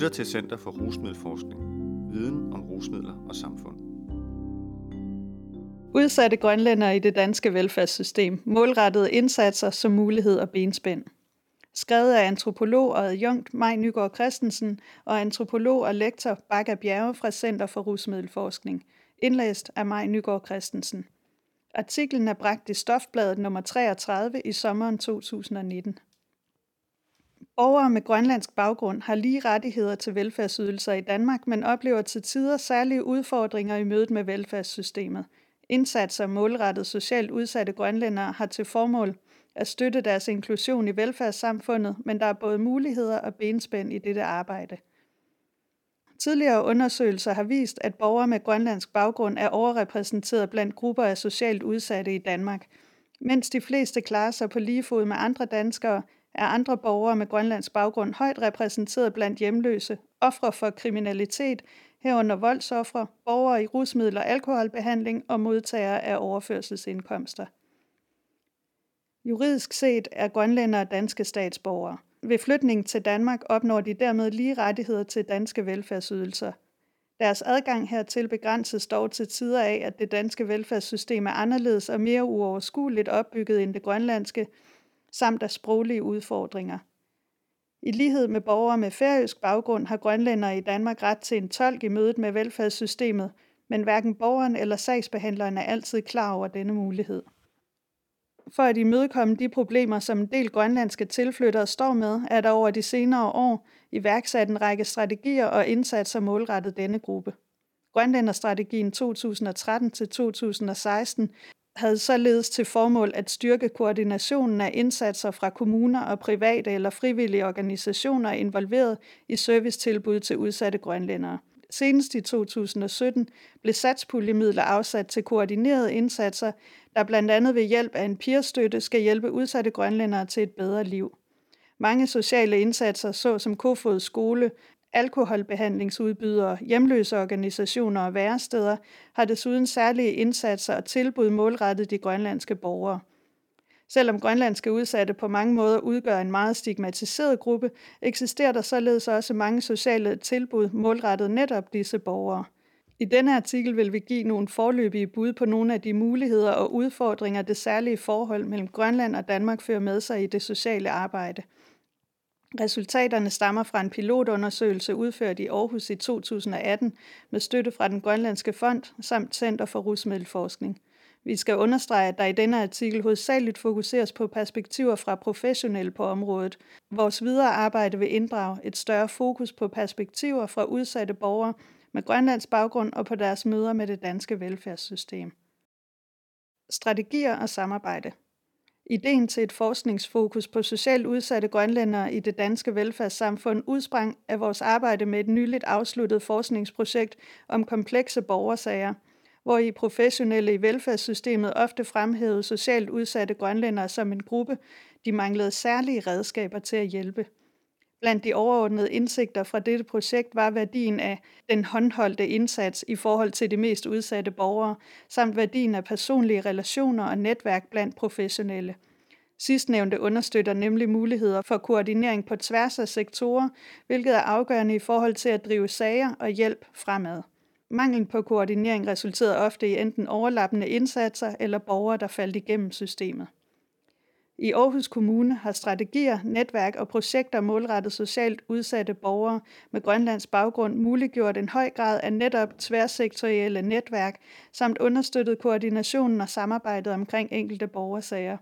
lytter til Center for Rusmiddelforskning. Viden om rusmidler og samfund. Udsatte grønlændere i det danske velfærdssystem. Målrettede indsatser som mulighed og benspænd. Skrevet af antropolog og adjunkt Maj Nygaard Christensen og antropolog og lektor Bakker Bjerge fra Center for Rusmiddelforskning. Indlæst af Maj Nygaard Christensen. Artiklen er bragt i Stofbladet nummer 33 i sommeren 2019. Borgere med grønlandsk baggrund har lige rettigheder til velfærdsydelser i Danmark, men oplever til tider særlige udfordringer i mødet med velfærdssystemet. Indsatser målrettet socialt udsatte grønlændere har til formål at støtte deres inklusion i velfærdssamfundet, men der er både muligheder og benspænd i dette arbejde. Tidligere undersøgelser har vist, at borgere med grønlandsk baggrund er overrepræsenteret blandt grupper af socialt udsatte i Danmark. Mens de fleste klarer sig på lige fod med andre danskere, er andre borgere med grønlandsk baggrund højt repræsenteret blandt hjemløse, ofre for kriminalitet, herunder voldsoffre, borgere i rusmiddel- og alkoholbehandling og modtagere af overførselsindkomster. Juridisk set er grønlændere danske statsborgere. Ved flytning til Danmark opnår de dermed lige rettigheder til danske velfærdsydelser. Deres adgang hertil begrænses dog til tider af, at det danske velfærdssystem er anderledes og mere uoverskueligt opbygget end det grønlandske, samt af sproglige udfordringer. I lighed med borgere med færøsk baggrund har grønlændere i Danmark ret til en tolk i mødet med velfærdssystemet, men hverken borgeren eller sagsbehandleren er altid klar over denne mulighed. For at imødekomme de problemer, som en del grønlandske tilflyttere står med, er der over de senere år iværksat en række strategier og indsatser målrettet denne gruppe. Grønlænderstrategien 2013-2016 havde således til formål at styrke koordinationen af indsatser fra kommuner og private eller frivillige organisationer involveret i servicetilbud til udsatte grønlændere. Senest i 2017 blev satspuljemidler afsat til koordinerede indsatser, der blandt andet ved hjælp af en peerstøtte skal hjælpe udsatte grønlændere til et bedre liv. Mange sociale indsatser, såsom Kofod Skole, alkoholbehandlingsudbydere, hjemløse organisationer og væresteder, har desuden særlige indsatser og tilbud målrettet de grønlandske borgere. Selvom grønlandske udsatte på mange måder udgør en meget stigmatiseret gruppe, eksisterer der således også mange sociale tilbud målrettet netop disse borgere. I denne artikel vil vi give nogle forløbige bud på nogle af de muligheder og udfordringer, det særlige forhold mellem Grønland og Danmark fører med sig i det sociale arbejde. Resultaterne stammer fra en pilotundersøgelse udført i Aarhus i 2018 med støtte fra den Grønlandske Fond samt Center for Rusmiddelforskning. Vi skal understrege, at der i denne artikel hovedsageligt fokuseres på perspektiver fra professionelle på området. Vores videre arbejde vil inddrage et større fokus på perspektiver fra udsatte borgere med Grønlands baggrund og på deres møder med det danske velfærdssystem. Strategier og samarbejde Ideen til et forskningsfokus på socialt udsatte grønlændere i det danske velfærdssamfund udsprang af vores arbejde med et nyligt afsluttet forskningsprojekt om komplekse borgersager, hvor i professionelle i velfærdssystemet ofte fremhævede socialt udsatte grønlændere som en gruppe, de manglede særlige redskaber til at hjælpe. Blandt de overordnede indsigter fra dette projekt var værdien af den håndholdte indsats i forhold til de mest udsatte borgere, samt værdien af personlige relationer og netværk blandt professionelle. Sidstnævnte understøtter nemlig muligheder for koordinering på tværs af sektorer, hvilket er afgørende i forhold til at drive sager og hjælp fremad. Manglen på koordinering resulterede ofte i enten overlappende indsatser eller borgere, der faldt igennem systemet. I Aarhus Kommune har strategier, netværk og projekter målrettet socialt udsatte borgere med Grønlands baggrund muliggjort en høj grad af netop tværsektorielle netværk, samt understøttet koordinationen og samarbejdet omkring enkelte borgersager.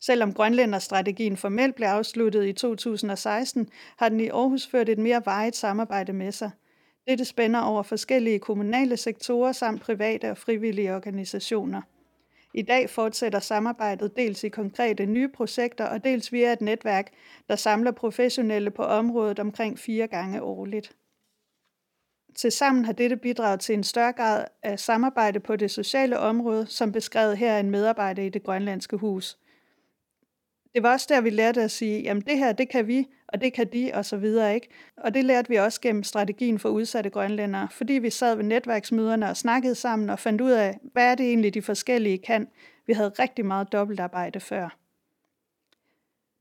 Selvom Grønlænderstrategien formelt blev afsluttet i 2016, har den i Aarhus ført et mere vejet samarbejde med sig. Dette spænder over forskellige kommunale sektorer samt private og frivillige organisationer. I dag fortsætter samarbejdet dels i konkrete nye projekter og dels via et netværk, der samler professionelle på området omkring fire gange årligt. Tilsammen har dette bidraget til en større grad af samarbejde på det sociale område, som beskrevet her af en medarbejder i det grønlandske hus. Det var også der, vi lærte at sige, jamen det her, det kan vi, og det kan de, og så videre, ikke? Og det lærte vi også gennem strategien for udsatte grønlændere, fordi vi sad ved netværksmøderne og snakkede sammen og fandt ud af, hvad er det egentlig, de forskellige kan. Vi havde rigtig meget dobbeltarbejde før.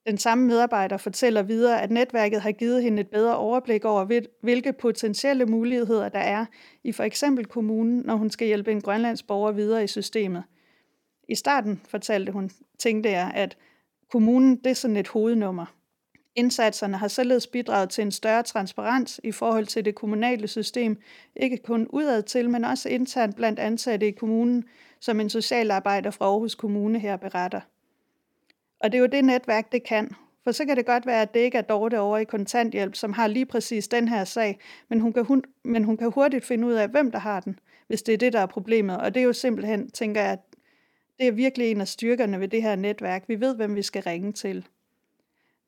Den samme medarbejder fortæller videre, at netværket har givet hende et bedre overblik over, hvilke potentielle muligheder der er i for eksempel kommunen, når hun skal hjælpe en grønlands borger videre i systemet. I starten, fortalte hun, tænkte jeg, at kommunen det er sådan et hovednummer. Indsatserne har således bidraget til en større transparens i forhold til det kommunale system, ikke kun udad til, men også internt blandt ansatte i kommunen, som en socialarbejder fra Aarhus Kommune her beretter. Og det er jo det netværk, det kan. For så kan det godt være, at det ikke er Dorte over i kontanthjælp, som har lige præcis den her sag, men hun, kan hun, men hun kan hurtigt finde ud af, hvem der har den, hvis det er det, der er problemet. Og det er jo simpelthen, tænker jeg, det er virkelig en af styrkerne ved det her netværk. Vi ved, hvem vi skal ringe til.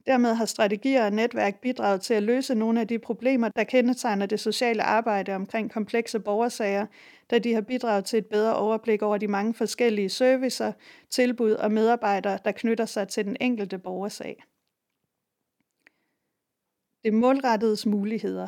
Dermed har strategier og netværk bidraget til at løse nogle af de problemer, der kendetegner det sociale arbejde omkring komplekse borgersager, da de har bidraget til et bedre overblik over de mange forskellige servicer, tilbud og medarbejdere, der knytter sig til den enkelte borgersag. Det målrettedes muligheder.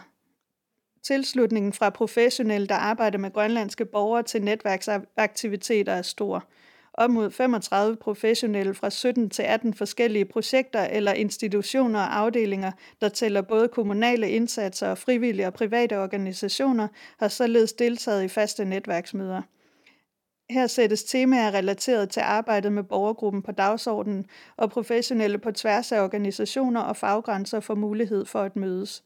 Tilslutningen fra professionelle, der arbejder med grønlandske borgere til netværksaktiviteter er stor – op mod 35 professionelle fra 17 til 18 forskellige projekter eller institutioner og afdelinger, der tæller både kommunale indsatser og frivillige og private organisationer, har således deltaget i faste netværksmøder. Her sættes temaer relateret til arbejdet med borgergruppen på dagsordenen, og professionelle på tværs af organisationer og faggrænser får mulighed for at mødes.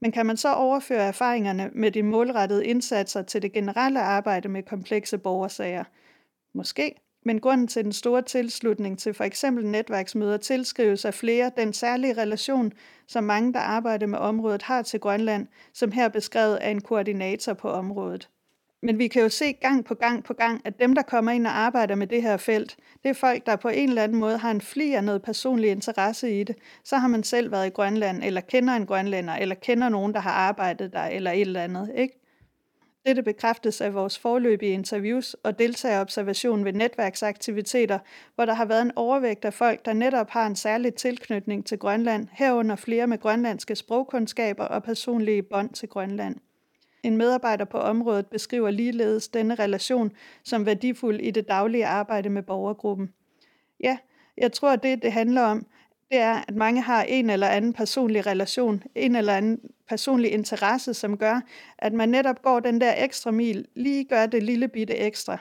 Men kan man så overføre erfaringerne med de målrettede indsatser til det generelle arbejde med komplekse borgersager – Måske, men grunden til den store tilslutning til for eksempel netværksmøder tilskrives af flere den særlige relation, som mange, der arbejder med området, har til Grønland, som her beskrevet af en koordinator på området. Men vi kan jo se gang på gang på gang, at dem, der kommer ind og arbejder med det her felt, det er folk, der på en eller anden måde har en fli af noget personlig interesse i det. Så har man selv været i Grønland, eller kender en grønlænder, eller kender nogen, der har arbejdet der, eller et eller andet. Ikke? Dette bekræftes af vores forløbige interviews og deltagerobservation ved netværksaktiviteter, hvor der har været en overvægt af folk, der netop har en særlig tilknytning til Grønland, herunder flere med grønlandske sprogkundskaber og personlige bånd til Grønland. En medarbejder på området beskriver ligeledes denne relation som værdifuld i det daglige arbejde med borgergruppen. Ja, jeg tror, det det handler om, det er, at mange har en eller anden personlig relation, en eller anden personlig interesse, som gør, at man netop går den der ekstra mil, lige gør det lille bitte ekstra.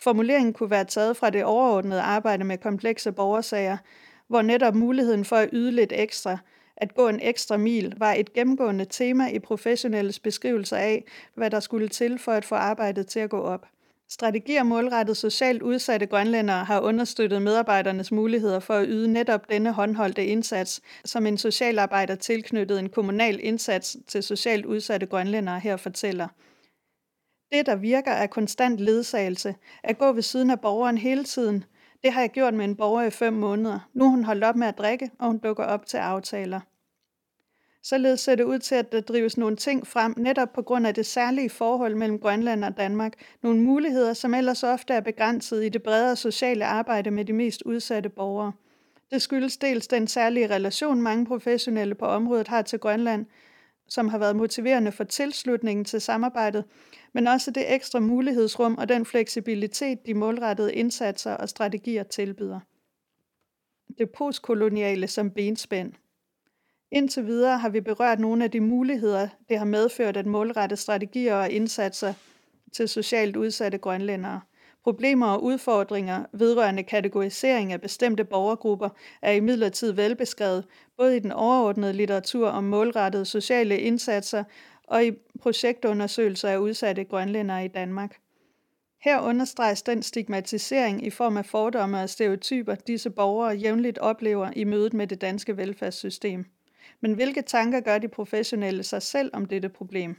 Formuleringen kunne være taget fra det overordnede arbejde med komplekse borgersager, hvor netop muligheden for at yde lidt ekstra, at gå en ekstra mil, var et gennemgående tema i professionelles beskrivelser af, hvad der skulle til for at få arbejdet til at gå op. Strategier målrettet socialt udsatte grønlændere har understøttet medarbejdernes muligheder for at yde netop denne håndholdte indsats, som en socialarbejder tilknyttet en kommunal indsats til socialt udsatte grønlændere her fortæller. Det, der virker, er konstant ledsagelse, at gå ved siden af borgeren hele tiden. Det har jeg gjort med en borger i fem måneder. Nu er hun holdt op med at drikke, og hun dukker op til aftaler. Således ser det ud til, at der drives nogle ting frem, netop på grund af det særlige forhold mellem Grønland og Danmark. Nogle muligheder, som ellers ofte er begrænset i det bredere sociale arbejde med de mest udsatte borgere. Det skyldes dels den særlige relation, mange professionelle på området har til Grønland, som har været motiverende for tilslutningen til samarbejdet, men også det ekstra mulighedsrum og den fleksibilitet, de målrettede indsatser og strategier tilbyder. Det postkoloniale som benspænd – Indtil videre har vi berørt nogle af de muligheder, det har medført at målrette strategier og indsatser til socialt udsatte grønlændere. Problemer og udfordringer vedrørende kategorisering af bestemte borgergrupper er imidlertid velbeskrevet, både i den overordnede litteratur om målrettede sociale indsatser og i projektundersøgelser af udsatte grønlændere i Danmark. Her understreges den stigmatisering i form af fordomme og stereotyper, disse borgere jævnligt oplever i mødet med det danske velfærdssystem. Men hvilke tanker gør de professionelle sig selv om dette problem?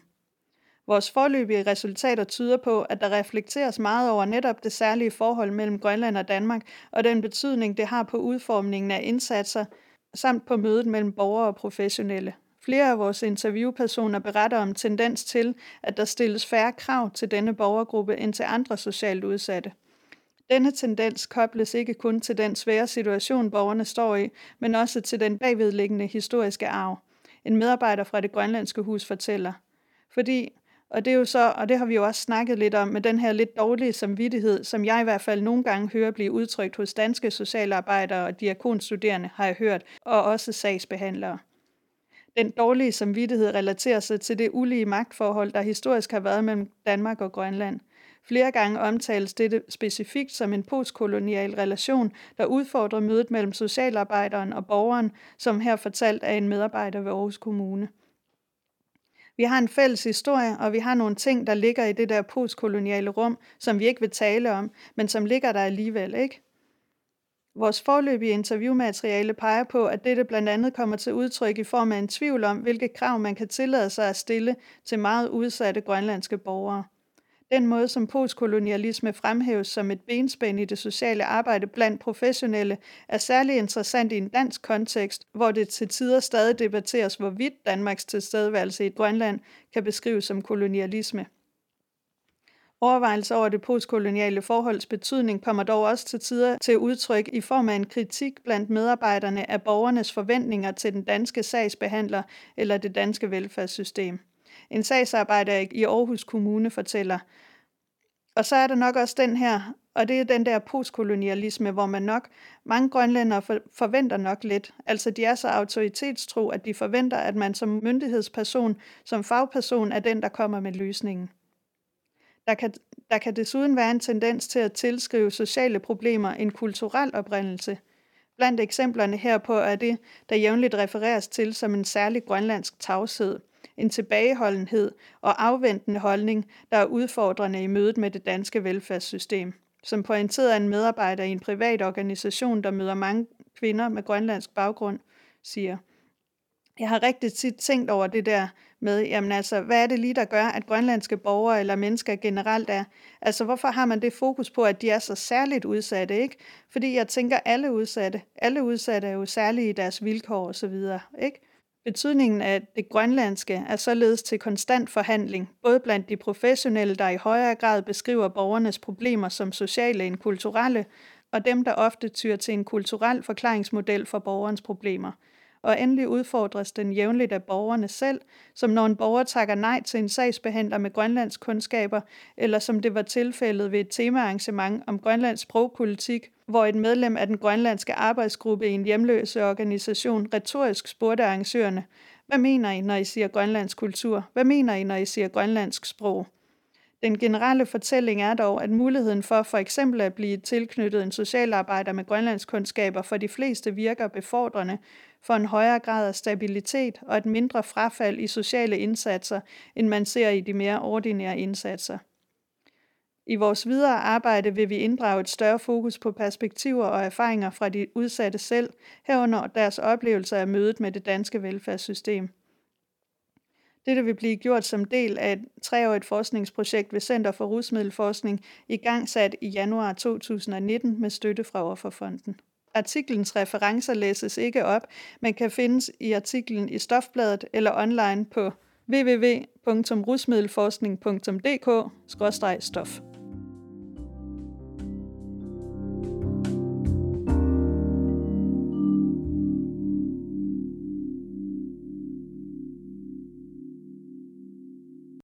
Vores forløbige resultater tyder på, at der reflekteres meget over netop det særlige forhold mellem Grønland og Danmark, og den betydning, det har på udformningen af indsatser, samt på mødet mellem borgere og professionelle. Flere af vores interviewpersoner beretter om tendens til, at der stilles færre krav til denne borgergruppe end til andre socialt udsatte. Denne tendens kobles ikke kun til den svære situation, borgerne står i, men også til den bagvedliggende historiske arv. En medarbejder fra det grønlandske hus fortæller. Fordi Og det er jo så, og det har vi jo også snakket lidt om, med den her lidt dårlige samvittighed, som jeg i hvert fald nogle gange hører blive udtrykt hos danske socialarbejdere og diakonstuderende, har jeg hørt, og også sagsbehandlere. Den dårlige samvittighed relaterer sig til det ulige magtforhold, der historisk har været mellem Danmark og Grønland. Flere gange omtales dette specifikt som en postkolonial relation, der udfordrer mødet mellem socialarbejderen og borgeren, som her fortalt af en medarbejder ved Aarhus Kommune. Vi har en fælles historie, og vi har nogle ting, der ligger i det der postkoloniale rum, som vi ikke vil tale om, men som ligger der alligevel, ikke? Vores forløbige interviewmateriale peger på, at dette blandt andet kommer til udtryk i form af en tvivl om, hvilke krav man kan tillade sig at stille til meget udsatte grønlandske borgere. Den måde, som postkolonialisme fremhæves som et benspænd i det sociale arbejde blandt professionelle, er særlig interessant i en dansk kontekst, hvor det til tider stadig debatteres, hvorvidt Danmarks tilstedeværelse i Grønland kan beskrives som kolonialisme. Overvejelser over det postkoloniale forholds betydning kommer dog også til tider til udtryk i form af en kritik blandt medarbejderne af borgernes forventninger til den danske sagsbehandler eller det danske velfærdssystem. En sagsarbejder i Aarhus Kommune fortæller. Og så er der nok også den her, og det er den der postkolonialisme, hvor man nok, mange grønlændere forventer nok lidt. Altså de er så autoritetstro, at de forventer, at man som myndighedsperson, som fagperson, er den, der kommer med løsningen. Der kan, der kan desuden være en tendens til at tilskrive sociale problemer en kulturel oprindelse. Blandt eksemplerne herpå er det, der jævnligt refereres til som en særlig grønlandsk tavshed, en tilbageholdenhed og afventende holdning, der er udfordrende i mødet med det danske velfærdssystem. Som pointeret af en medarbejder i en privat organisation, der møder mange kvinder med grønlandsk baggrund, siger, jeg har rigtig tit tænkt over det der med, jamen altså, hvad er det lige, der gør, at grønlandske borgere eller mennesker generelt er? Altså, hvorfor har man det fokus på, at de er så særligt udsatte, ikke? Fordi jeg tænker, alle udsatte, alle udsatte er jo særlige i deres vilkår og så videre, ikke? Betydningen af det grønlandske er således til konstant forhandling, både blandt de professionelle, der i højere grad beskriver borgernes problemer som sociale end kulturelle, og dem, der ofte tyr til en kulturel forklaringsmodel for borgerens problemer – og endelig udfordres den jævnligt af borgerne selv, som når en borger takker nej til en sagsbehandler med grønlandsk kundskaber, eller som det var tilfældet ved et temaarrangement om Grønlands sprogpolitik, hvor et medlem af den grønlandske arbejdsgruppe i en hjemløse organisation retorisk spurgte arrangørerne, hvad mener I, når I siger grønlandsk kultur? Hvad mener I, når I siger grønlandsk sprog? Den generelle fortælling er dog, at muligheden for for eksempel at blive tilknyttet en socialarbejder med grønlandskundskaber for de fleste virker befordrende for en højere grad af stabilitet og et mindre frafald i sociale indsatser, end man ser i de mere ordinære indsatser. I vores videre arbejde vil vi inddrage et større fokus på perspektiver og erfaringer fra de udsatte selv, herunder deres oplevelser af mødet med det danske velfærdssystem – dette vil blive gjort som del af et treårigt forskningsprojekt ved Center for Rusmiddelforskning, i gang sat i januar 2019 med støtte fra Offerfonden. Artiklens referencer læses ikke op, men kan findes i artiklen i Stofbladet eller online på www.rusmiddelforskning.dk-stof.